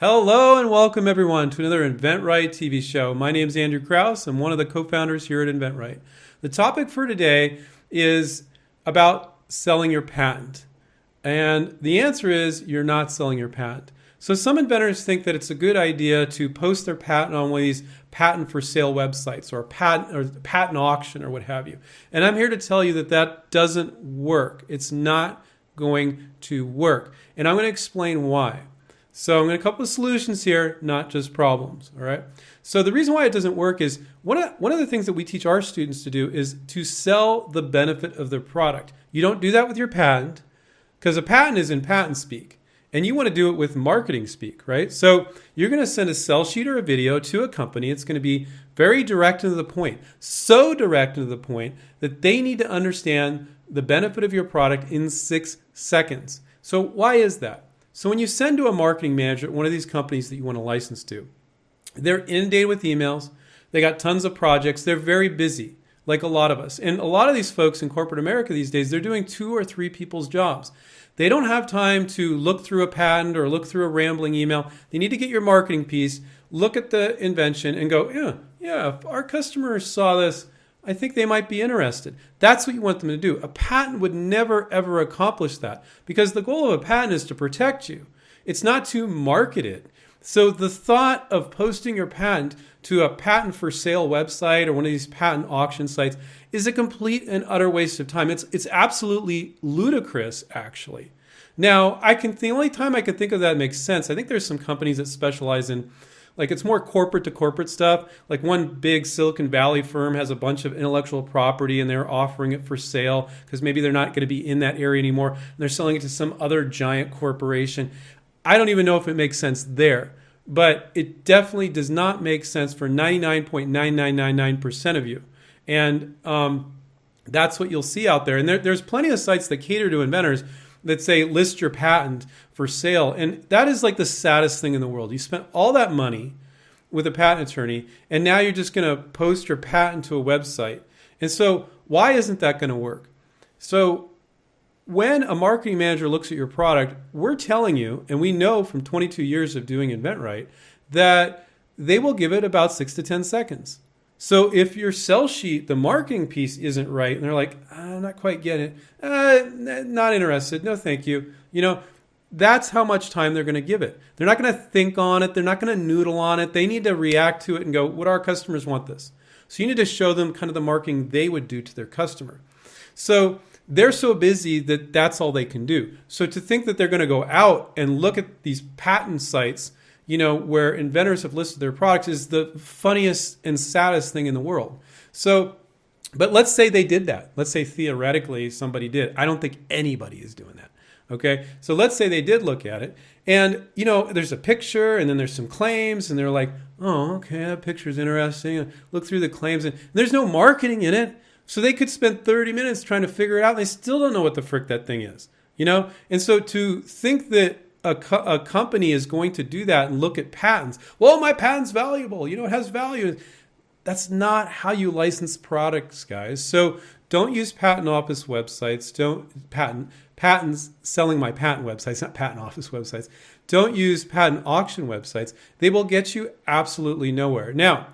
Hello and welcome everyone to another InventRight TV show. My name is Andrew Krauss. I'm one of the co-founders here at InventRight. The topic for today is about selling your patent. And the answer is you're not selling your patent. So some inventors think that it's a good idea to post their patent on one of these patent for sale websites or patent or patent auction or what have you. And I'm here to tell you that that doesn't work. It's not going to work. And I'm going to explain why. So I'm going to couple of solutions here, not just problems. All right. So the reason why it doesn't work is one of one of the things that we teach our students to do is to sell the benefit of their product. You don't do that with your patent because a patent is in patent speak. And you want to do it with marketing speak, right? So you're going to send a sell sheet or a video to a company. It's going to be very direct and to the point, so direct and to the point that they need to understand the benefit of your product in six seconds. So why is that? So when you send to a marketing manager at one of these companies that you want to license to, they're inundated with emails. They got tons of projects. They're very busy, like a lot of us. And a lot of these folks in corporate America these days, they're doing two or three people's jobs. They don't have time to look through a patent or look through a rambling email. They need to get your marketing piece, look at the invention, and go, yeah, yeah, our customers saw this, I think they might be interested. That's what you want them to do. A patent would never, ever accomplish that because the goal of a patent is to protect you, it's not to market it. So the thought of posting your patent to a patent for sale website or one of these patent auction sites is a complete and utter waste of time. It's it's absolutely ludicrous actually. Now, I can the only time I can think of that makes sense. I think there's some companies that specialize in like it's more corporate to corporate stuff. Like one big Silicon Valley firm has a bunch of intellectual property and they're offering it for sale because maybe they're not going to be in that area anymore. And they're selling it to some other giant corporation. I don't even know if it makes sense there, but it definitely does not make sense for 99.9999% of you. And um, that's what you'll see out there. And there, there's plenty of sites that cater to inventors that say list your patent for sale. And that is like the saddest thing in the world. You spent all that money with a patent attorney, and now you're just going to post your patent to a website. And so, why isn't that going to work? So, when a marketing manager looks at your product, we're telling you, and we know from 22 years of doing InventRight, that they will give it about six to 10 seconds. So if your sell sheet, the marketing piece isn't right, and they're like, I'm ah, not quite getting it, uh, not interested, no thank you, you know, that's how much time they're going to give it. They're not going to think on it, they're not going to noodle on it. They need to react to it and go, what our customers want this? So you need to show them kind of the marketing they would do to their customer. So they're so busy that that's all they can do. So to think that they're going to go out and look at these patent sites you know, where inventors have listed their products is the funniest and saddest thing in the world. So, but let's say they did that. Let's say theoretically somebody did. I don't think anybody is doing that. Okay. So let's say they did look at it and, you know, there's a picture and then there's some claims and they're like, oh, okay, that picture's interesting. Look through the claims and there's no marketing in it. So they could spend 30 minutes trying to figure it out and they still don't know what the frick that thing is, you know? And so to think that a, co- a company is going to do that and look at patents. Well, my patent's valuable. You know, it has value. That's not how you license products, guys. So don't use patent office websites. Don't patent patents selling my patent websites, not patent office websites. Don't use patent auction websites. They will get you absolutely nowhere. Now,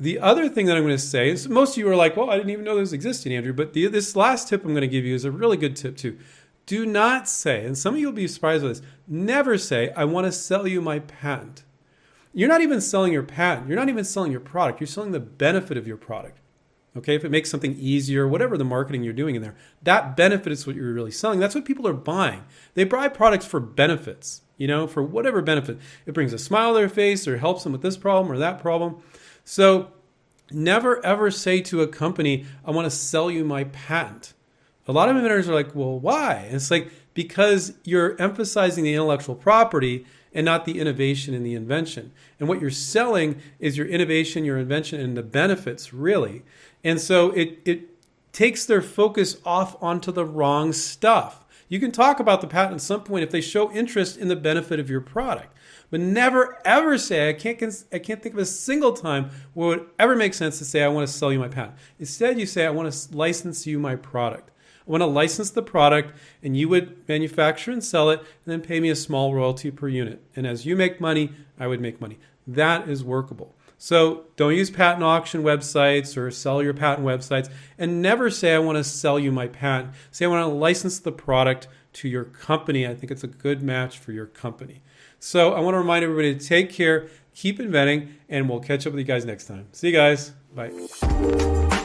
the other thing that I'm going to say is most of you are like, well, I didn't even know this existed, Andrew. But the, this last tip I'm going to give you is a really good tip, too. Do not say, and some of you will be surprised with this, never say, I want to sell you my patent. You're not even selling your patent. You're not even selling your product. You're selling the benefit of your product. Okay, if it makes something easier, whatever the marketing you're doing in there, that benefit is what you're really selling. That's what people are buying. They buy products for benefits, you know, for whatever benefit. It brings a smile to their face or helps them with this problem or that problem. So never ever say to a company, I want to sell you my patent. A lot of inventors are like, well, why? And it's like, because you're emphasizing the intellectual property and not the innovation and the invention. And what you're selling is your innovation, your invention, and the benefits, really. And so it, it takes their focus off onto the wrong stuff. You can talk about the patent at some point if they show interest in the benefit of your product. But never ever say, I can't, I can't think of a single time where it would ever make sense to say, I want to sell you my patent. Instead, you say, I want to license you my product. Want to license the product, and you would manufacture and sell it, and then pay me a small royalty per unit. And as you make money, I would make money. That is workable. So don't use patent auction websites or sell your patent websites, and never say, I want to sell you my patent. Say, I want to license the product to your company. I think it's a good match for your company. So I want to remind everybody to take care, keep inventing, and we'll catch up with you guys next time. See you guys. Bye.